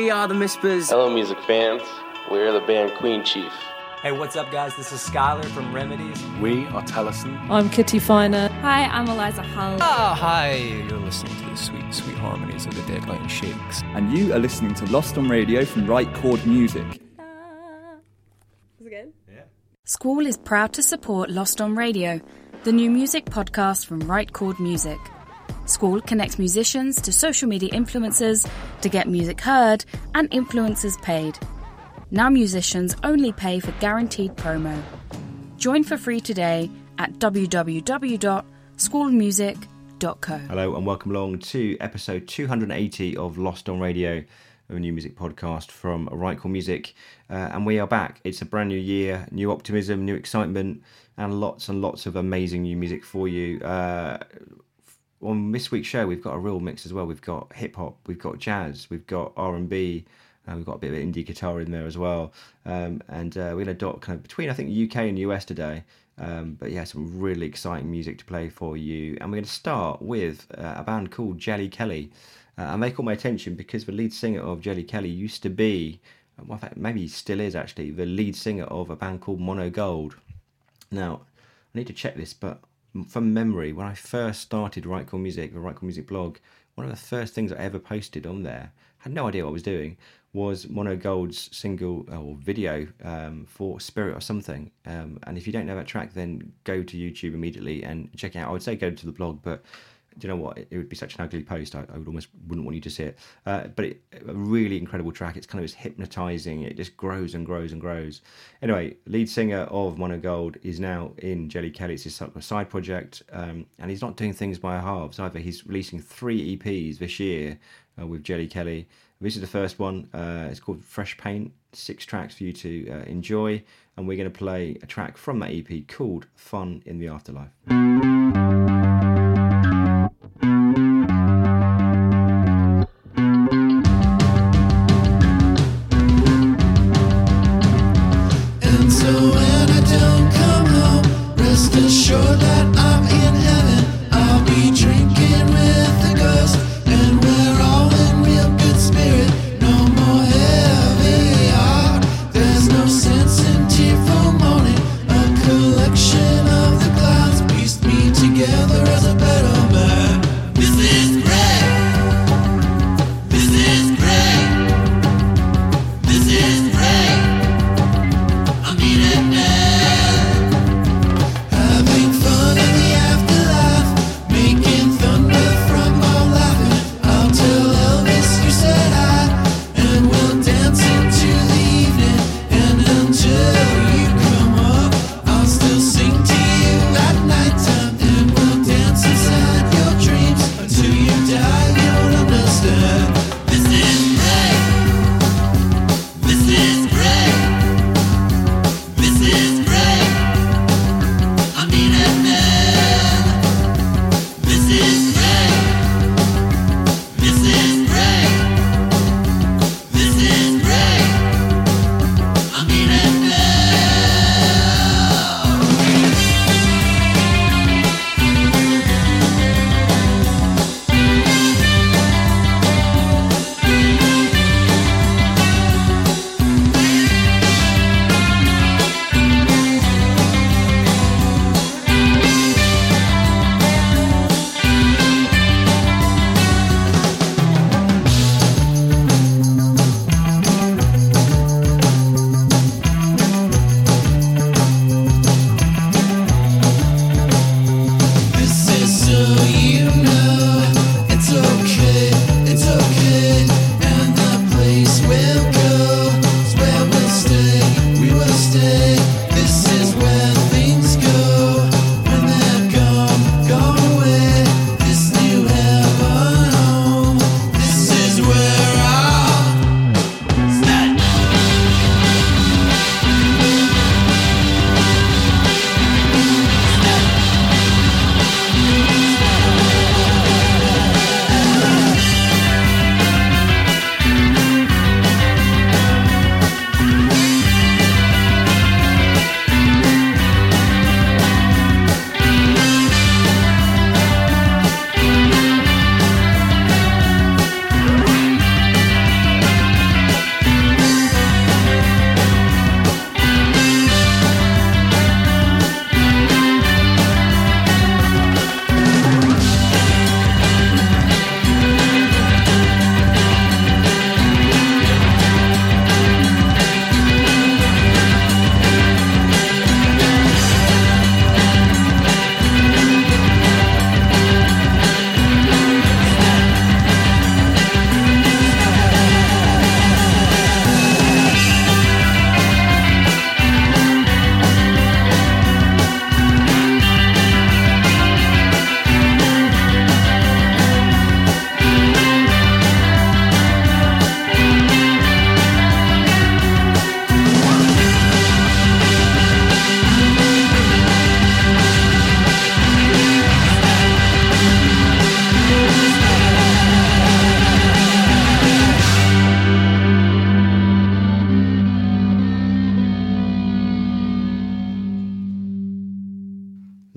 Hello, we are the Mispers. Hello, music fans. We're the band Queen Chief. Hey, what's up, guys? This is Skylar from Remedies. We are Tellison. I'm Kitty Finer. Hi, I'm Eliza Hull. Oh, hi. You're listening to the sweet, sweet harmonies of the Deadline Shakes. And you are listening to Lost on Radio from Right Chord Music. Is it good? Yeah. School is proud to support Lost on Radio, the new music podcast from Right Chord Music. School connects musicians to social media influencers to get music heard and influencers paid. Now musicians only pay for guaranteed promo. Join for free today at www.schoolmusic.co. Hello and welcome along to episode 280 of Lost on Radio, a new music podcast from Right Chord Music. Uh, and we are back. It's a brand new year, new optimism, new excitement, and lots and lots of amazing new music for you. Uh, on this week's show, we've got a real mix as well. We've got hip hop, we've got jazz, we've got R and B, and we've got a bit of indie guitar in there as well. Um, and uh, we're going to dot kind of between I think UK and US today. Um, but yeah, some really exciting music to play for you. And we're going to start with uh, a band called Jelly Kelly. Uh, they caught my attention because the lead singer of Jelly Kelly used to be, well, in fact, maybe still is actually, the lead singer of a band called Mono Gold. Now, I need to check this, but from memory, when I first started Right Music, the Right Music blog, one of the first things I ever posted on there, had no idea what I was doing, was Mono Gold's single or video um, for Spirit or something. Um, and if you don't know that track, then go to YouTube immediately and check it out. I would say go to the blog, but do you know what? It, it would be such an ugly post. I, I, would almost wouldn't want you to see it. Uh, but it, a really incredible track. It's kind of it's hypnotizing. It just grows and grows and grows. Anyway, lead singer of Mono Gold is now in Jelly Kelly. It's his side project, um, and he's not doing things by halves either. He's releasing three EPs this year uh, with Jelly Kelly. This is the first one. Uh, it's called Fresh Paint. Six tracks for you to uh, enjoy, and we're going to play a track from that EP called Fun in the Afterlife.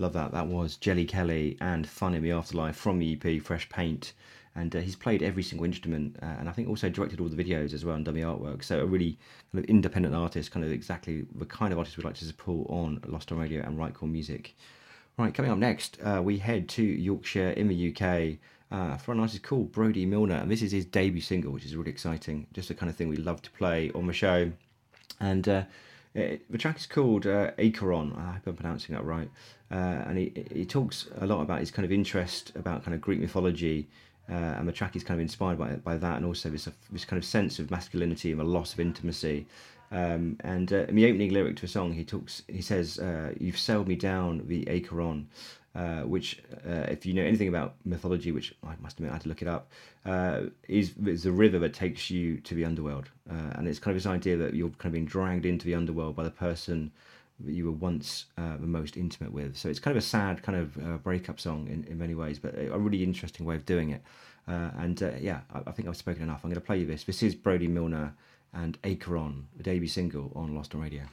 Love that. That was Jelly Kelly and Fun in the Afterlife from the EP Fresh Paint. And uh, he's played every single instrument uh, and I think also directed all the videos as well and done the artwork. So a really kind of independent artist, kind of exactly the kind of artist we'd like to support on Lost on Radio and Right Chord Music. Right, coming up next, uh, we head to Yorkshire in the UK uh, for an artist called Brody Milner. And this is his debut single, which is really exciting. Just the kind of thing we love to play on the show. And uh, it, the track is called uh, Acheron. I hope I'm pronouncing that right. Uh, and he, he talks a lot about his kind of interest about kind of Greek mythology. Uh, and the track is kind of inspired by by that, and also this this kind of sense of masculinity and a loss of intimacy. Um, and uh, in the opening lyric to a song, he talks. He says, uh, "You've sailed me down the Acheron," uh, which, uh, if you know anything about mythology, which I must admit I had to look it up, is is the river that takes you to the underworld, and it's kind of this idea that you're kind of being dragged into the underworld by the person that you were once uh, the most intimate with. So it's kind of a sad kind of uh, breakup song in, in many ways, but a really interesting way of doing it. and yeah, I, I, think I've spoken enough. I'm going to play you this. This is Brody Milner and Acheron, the debut single on Lost on Radio.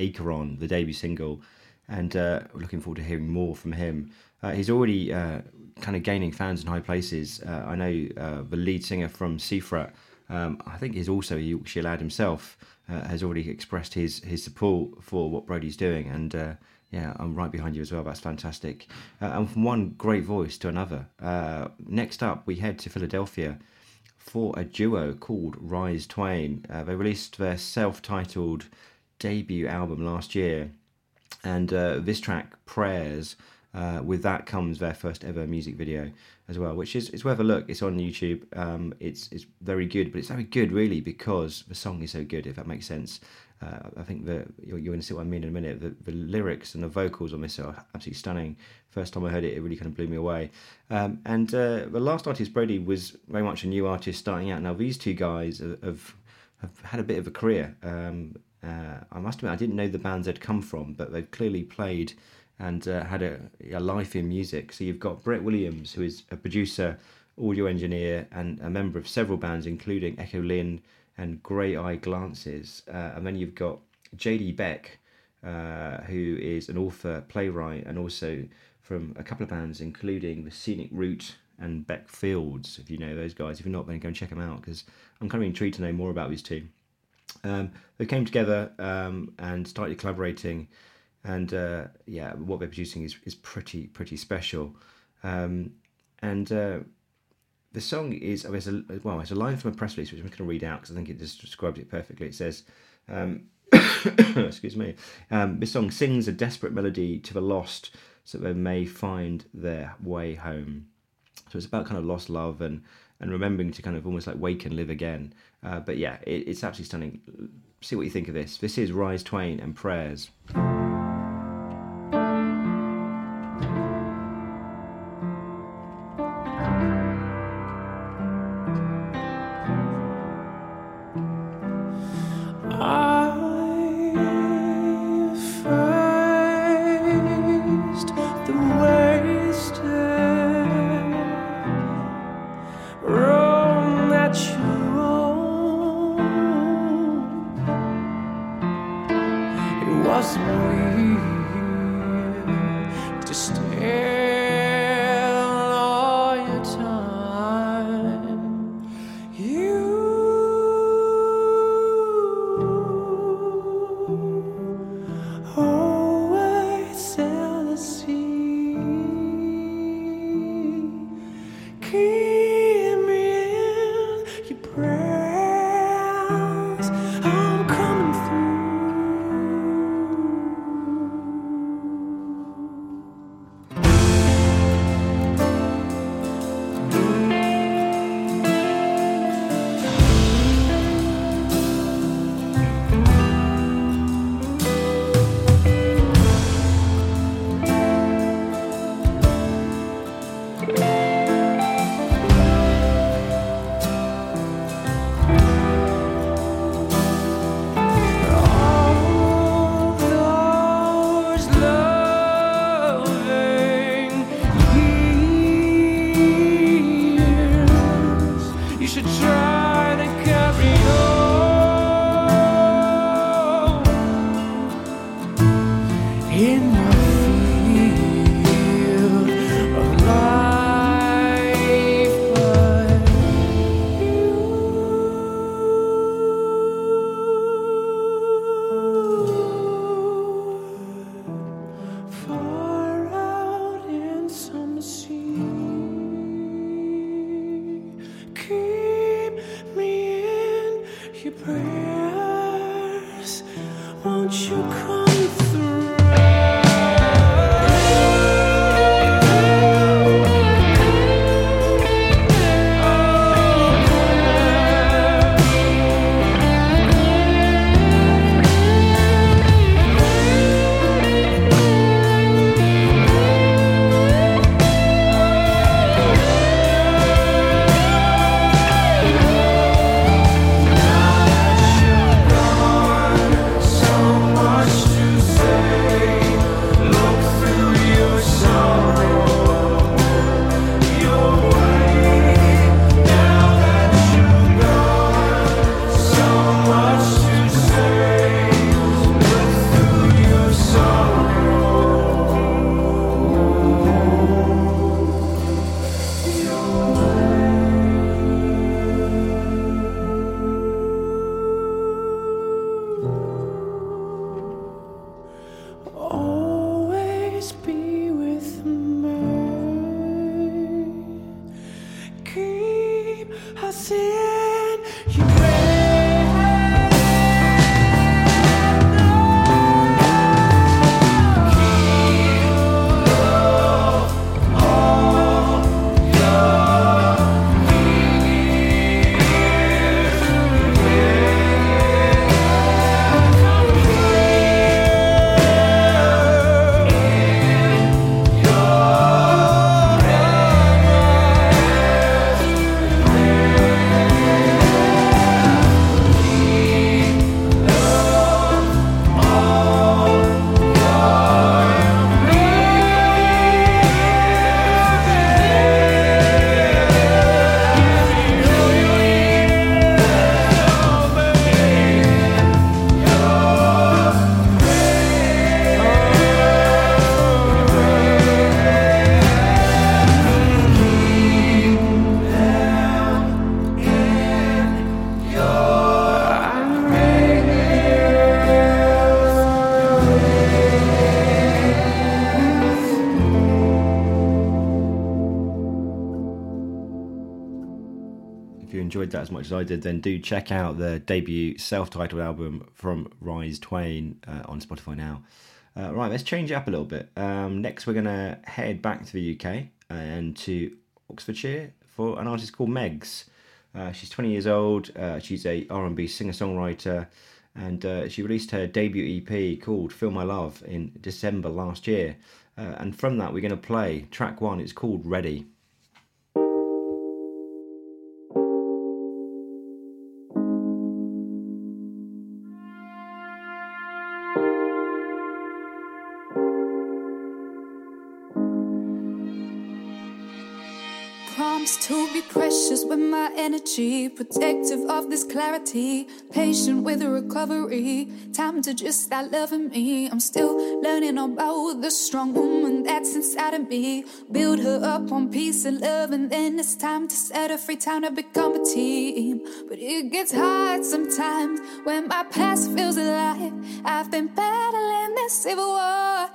Acheron, the debut single, and uh, looking forward to hearing more from him. Uh, he's already uh, kind of gaining fans in high places. Uh, I know uh, the lead singer from Seafret, um, I think he's also a Yorkshire lad himself, uh, has already expressed his, his support for what Brody's doing, and yeah, I'm right behind you as well. That's fantastic. and from one great voice to another. next up, we head to Philadelphia for a duo called Rise Twain. They released their self titled debut album last year, and uh, this track, Prayers, uh, with that comes their first ever music video as well, which is it's worth a look. It's on YouTube. Um, it's it's very good, but it's very good really because the song is so good. If that makes sense, uh, I think that you're, you're going to see what I mean in a minute. The, the, lyrics and the vocals on this are absolutely stunning. First time I heard it, it really kind of blew me away. Um, and uh, the last artist, Brody, was very much a new artist starting out. Now these two guys have have had a bit of a career. Um, uh, I must admit, I didn't know the bands they'd come from, but they've clearly played and uh, had a, a, life in music. So you've got Brett Williams, who is a producer, audio engineer, and a member of several bands, including Echo Lynn and Grey Eye Glances. Uh, and then you've got JD Beck, uh, who is an author, playwright, and also from a couple of bands, including The Scenic Route and Beck Fields. If you know those guys, if you're not, then go and check them out because I'm kind of intrigued to know more about these two. Um, they came together um, and started collaborating, and uh, yeah, what they're producing is is pretty pretty special. Um, and uh, the song is oh, a, well, it's a line from a press release which I'm going to read out because I think it just describes it perfectly. It says. Um, excuse me. Um, this song sings a desperate melody to the lost so they may find their way home. So it's about kind of lost love and, and remembering to kind of almost like wake and live again. Uh, but yeah, it, it's absolutely stunning. See what you think of this. This is Rise Twain and Prayers. Much as I did, then do check out the debut self-titled album from Rise Twain uh, on Spotify now. Uh, right, let's change it up a little bit. Um, next, we're to head back to the UK and to Oxfordshire for an artist called Megs. Uh, she's 20 years old. Uh, she's a R&B singer-songwriter, and uh, she released her debut EP called "Feel My Love" in December last year. Uh, and from that, we're going to play track one. It's called "Ready." To be precious with my energy, protective of this clarity, patient with the recovery. Time to just start loving me. I'm still learning about the strong woman that's inside of me. Build her up on peace and love, and then it's time to set her free. Time to become a team. But it gets hard sometimes when my past feels alive. I've been battling this civil war,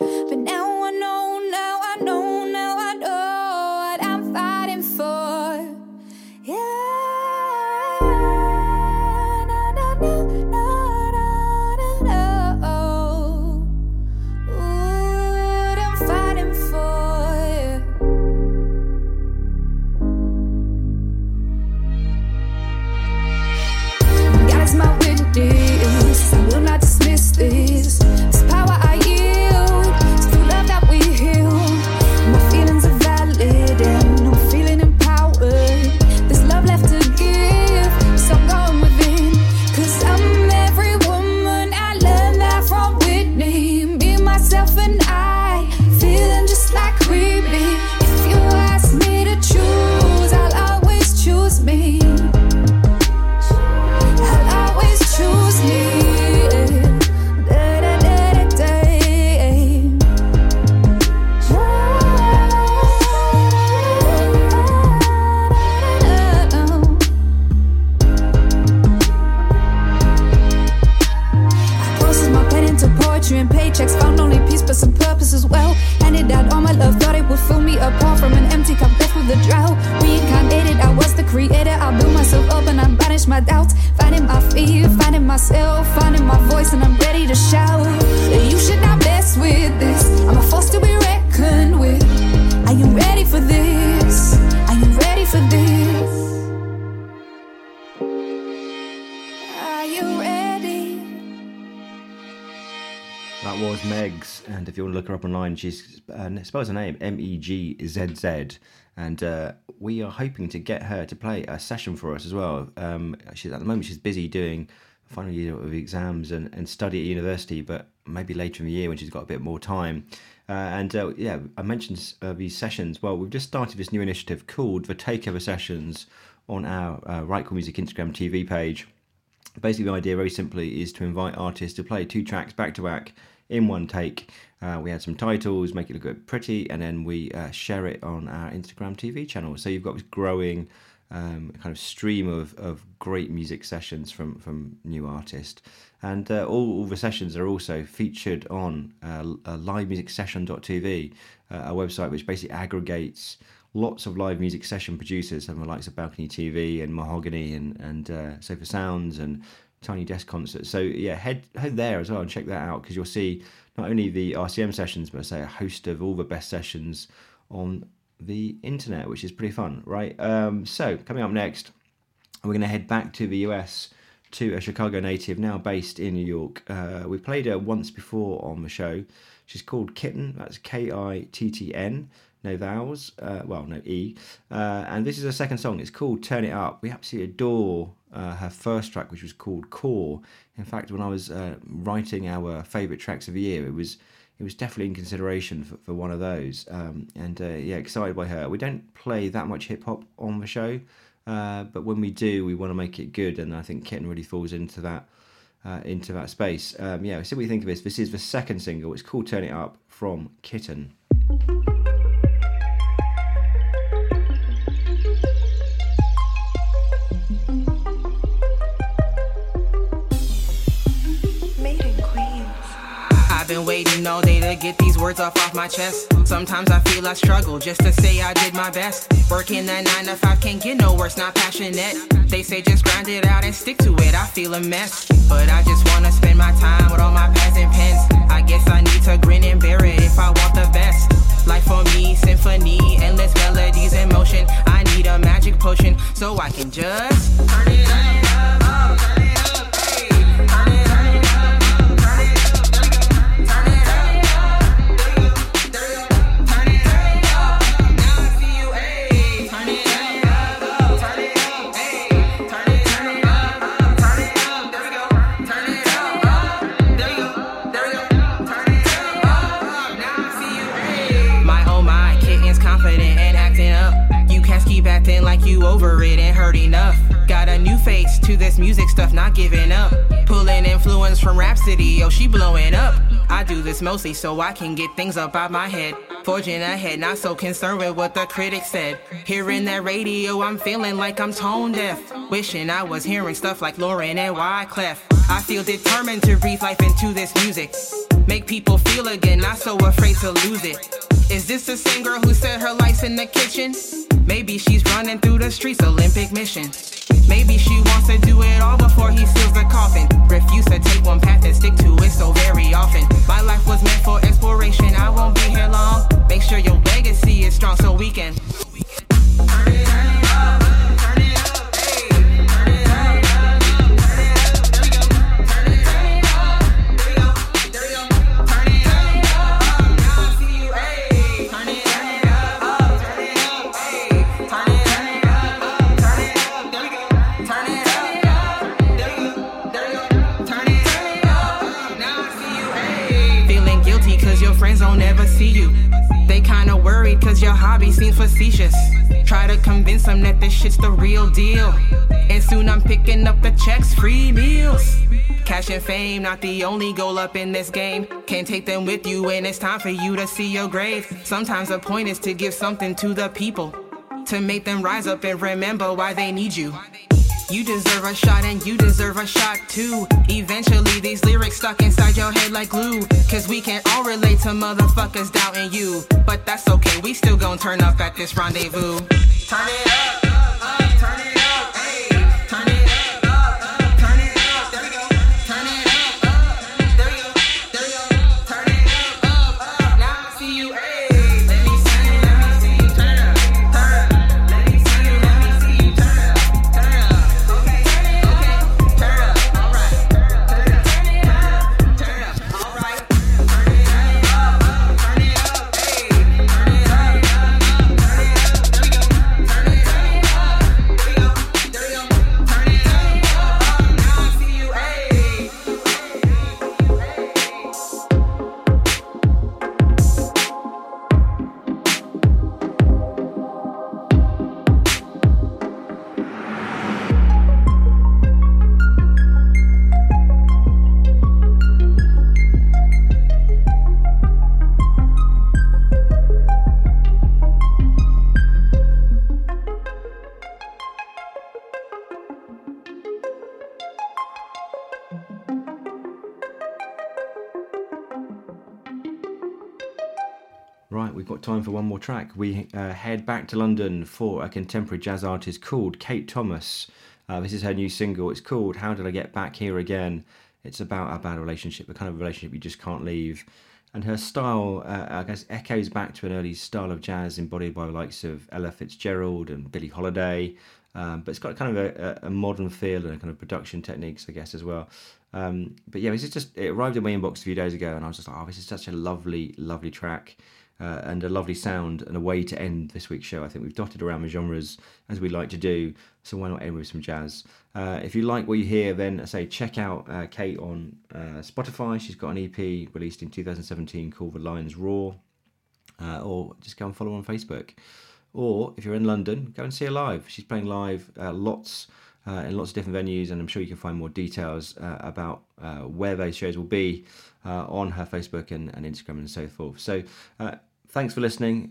she's to look her up online, she's spelled her name M E G Z Z, and uh, we are hoping to get her to play a session for us as well. Um, she's at the moment she's busy doing final year of exams and, and study at university, but maybe later in the year when she's got a bit more time. Uh, and uh, yeah, I mentioned uh, these sessions. Well, we've just started this new initiative called the Takeover Sessions on our uh, Right Music Instagram TV page. Basically, the idea, very simply, is to invite artists to play two tracks back to back in one take. Uh, we add some titles, make it look a bit pretty, and then we uh, share it on our Instagram TV channel. So you've got this growing um, kind of stream of, of great music sessions from, from new artists. And uh, all, all, the sessions are also featured on uh, livemusicsession.tv, uh, a website which basically aggregates lots of live music session producers, of the likes of Balcony TV and Mahogany and, and uh, Sofar Sounds and Tiny Desk concert. So yeah, head head there as well and check that out because you'll see not only the RCM sessions, but say a host of all the best sessions on the internet, which is pretty fun, right? Um, so, coming up next, we're going to head back to the US to a Chicago native now based in New York. Uh, we played her once before on the show. She's called Kittn. that's K I T T N, no vowels, uh, well, no E. Uh, and this is her second song. It's called Turn It Up. We absolutely adore uh, her first track, which was called Core. In fact, when I was uh, writing our favourite tracks of the year, it was it was definitely in consideration for, for one of those. Um, and uh, yeah, excited by her. We don't play that much hip hop on the show, uh, but when we do, we want to make it good, and I think Kittn really falls into that. Into that space. Um, yeah, so what you think of this? This is the second single. It's called Turn It Up from Kittn. I've been waiting all day to get these words off off my chest. Sometimes I feel I struggle just to say I did my best. Working that 9 to 5 can't get no worse, not passionate. They say just grind it out and stick to it, I feel a mess. But I just wanna spend my time with all my pads and pens. I guess I need to grin and bear it if I want the best. Life for me, symphony, endless melodies in motion. I need a magic potion so I can just turn it up, kitten's confident and acting up. You cats keep acting like you over it and hurt enough. Got a new face to this music stuff, not giving up. Pulling influence from Rapsody, oh she blowing up. I do this mostly so I can get things up out my head. Forging ahead, not so concerned with what the critics said. Hearing that radio, I'm feeling like I'm tone deaf. Wishing I was hearing stuff like Lauryn and Wyclef. I feel determined to breathe life into this music. Make people feel again, not so afraid to lose it. Is this the same girl who said her life's in the kitchen? Maybe she's running through the streets, Olympic mission. Maybe she wants to do it all before he seals the coffin. Refuse to take one path and stick to it so very often. My life was meant for exploration, I won't be here long. Make sure your legacy is strong so we can. Feeling your hobby seems facetious. Try to convince them that this shit's the real deal. And soon I'm picking up the checks, free meals. Cash and fame, not the only goal up in this game. Can't take them with you when it's time for you to see your grave. Sometimes the point is to give something to the people. To make them rise up and remember why they need you. You deserve a shot and you deserve a shot too. Eventually, these lyrics stuck inside your head like glue. Cause we can all relate to motherfuckers doubting you. But that's okay, we still gon' turn up at this rendezvous. Turn it up, up, up, turn it up, time for one more track. We uh, head back to London for a contemporary jazz artist called Kate Thomas. Uh, this is her new single. It's called How Did I Get Back Here Again? It's about a bad relationship, the kind of relationship you just can't leave. And her style, uh, I guess, echoes back to an early style of jazz embodied by the likes of Ella Fitzgerald and Billie Holiday. Um, but it's got kind of a, a modern feel and a kind of production techniques, I guess, as well. Um, but yeah, this is just it arrived in my inbox a few days ago, and I was just like, oh, this is such a lovely, lovely track. Uh, and a lovely sound and a way to end this week's show. I think we've dotted around the genres as we like to do, so why not end with some jazz? Uh, if you like what you hear, then I say check out uh, Kate on uh, Spotify. She's got an EP released in 2017 called The Lions Roar, uh, or just go and follow her on Facebook. Or if you're in London, go and see her live. She's playing live uh, lots. Uh, in lots of different venues, and I'm sure you can find more details uh, about uh, where those shows will be uh, on her Facebook and, and, Instagram and so forth. So, uh, thanks for listening.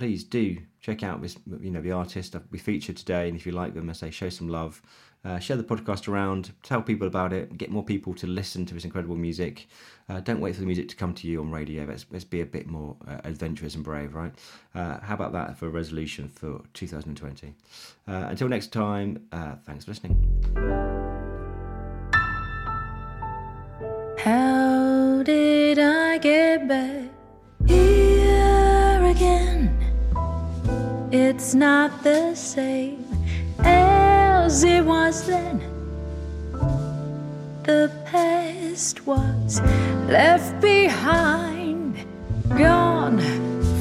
Please do check out this, you know, the artist we featured today. And if you like them, I say show some love. Uh, share the podcast around, tell people about it, get more people to listen to this incredible music. Uh, don't wait for the music to come to you on radio. Let's, let's be a bit more uh, adventurous and brave, right? Uh, how about that for a resolution for 2020? Uh, until next time, uh, thanks for listening. How did I get back It's not the same as it was then. The past was left behind, gone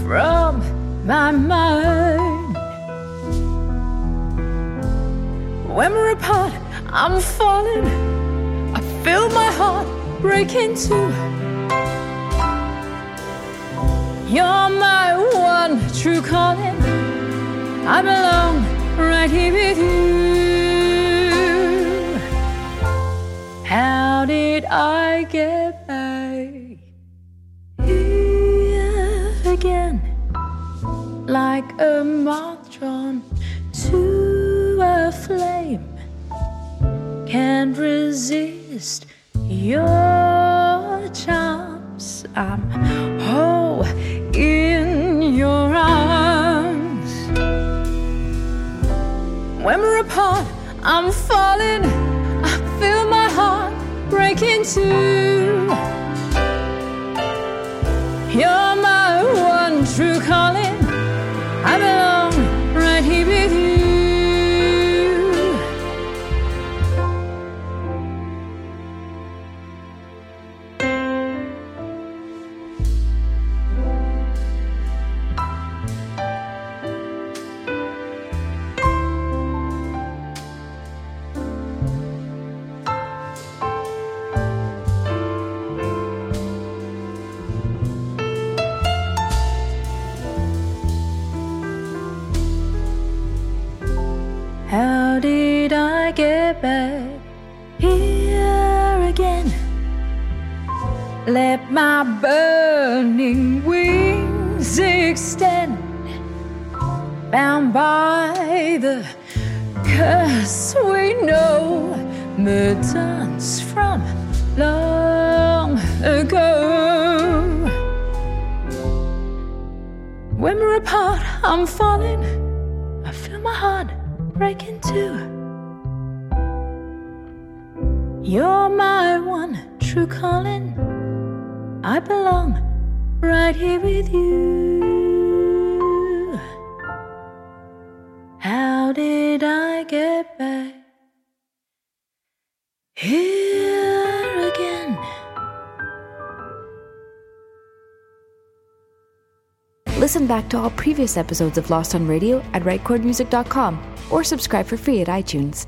from my mind. When we're apart, I'm falling. I feel my heart break into. You're my one true calling. I belong right here with you. How did I get back here again? Like a moth drawn to a flame, can't resist your charms. I'm whole in your When we're apart, I'm falling. I feel my heart break in two. You're my one true calling. I belong right here with you. The dance from long ago. When we're apart, I'm falling. I feel my heart break in two. You're my one true calling. I belong right here with you. Listen back to all previous episodes of Lost on Radio at rightchordmusic.com or subscribe for free at iTunes.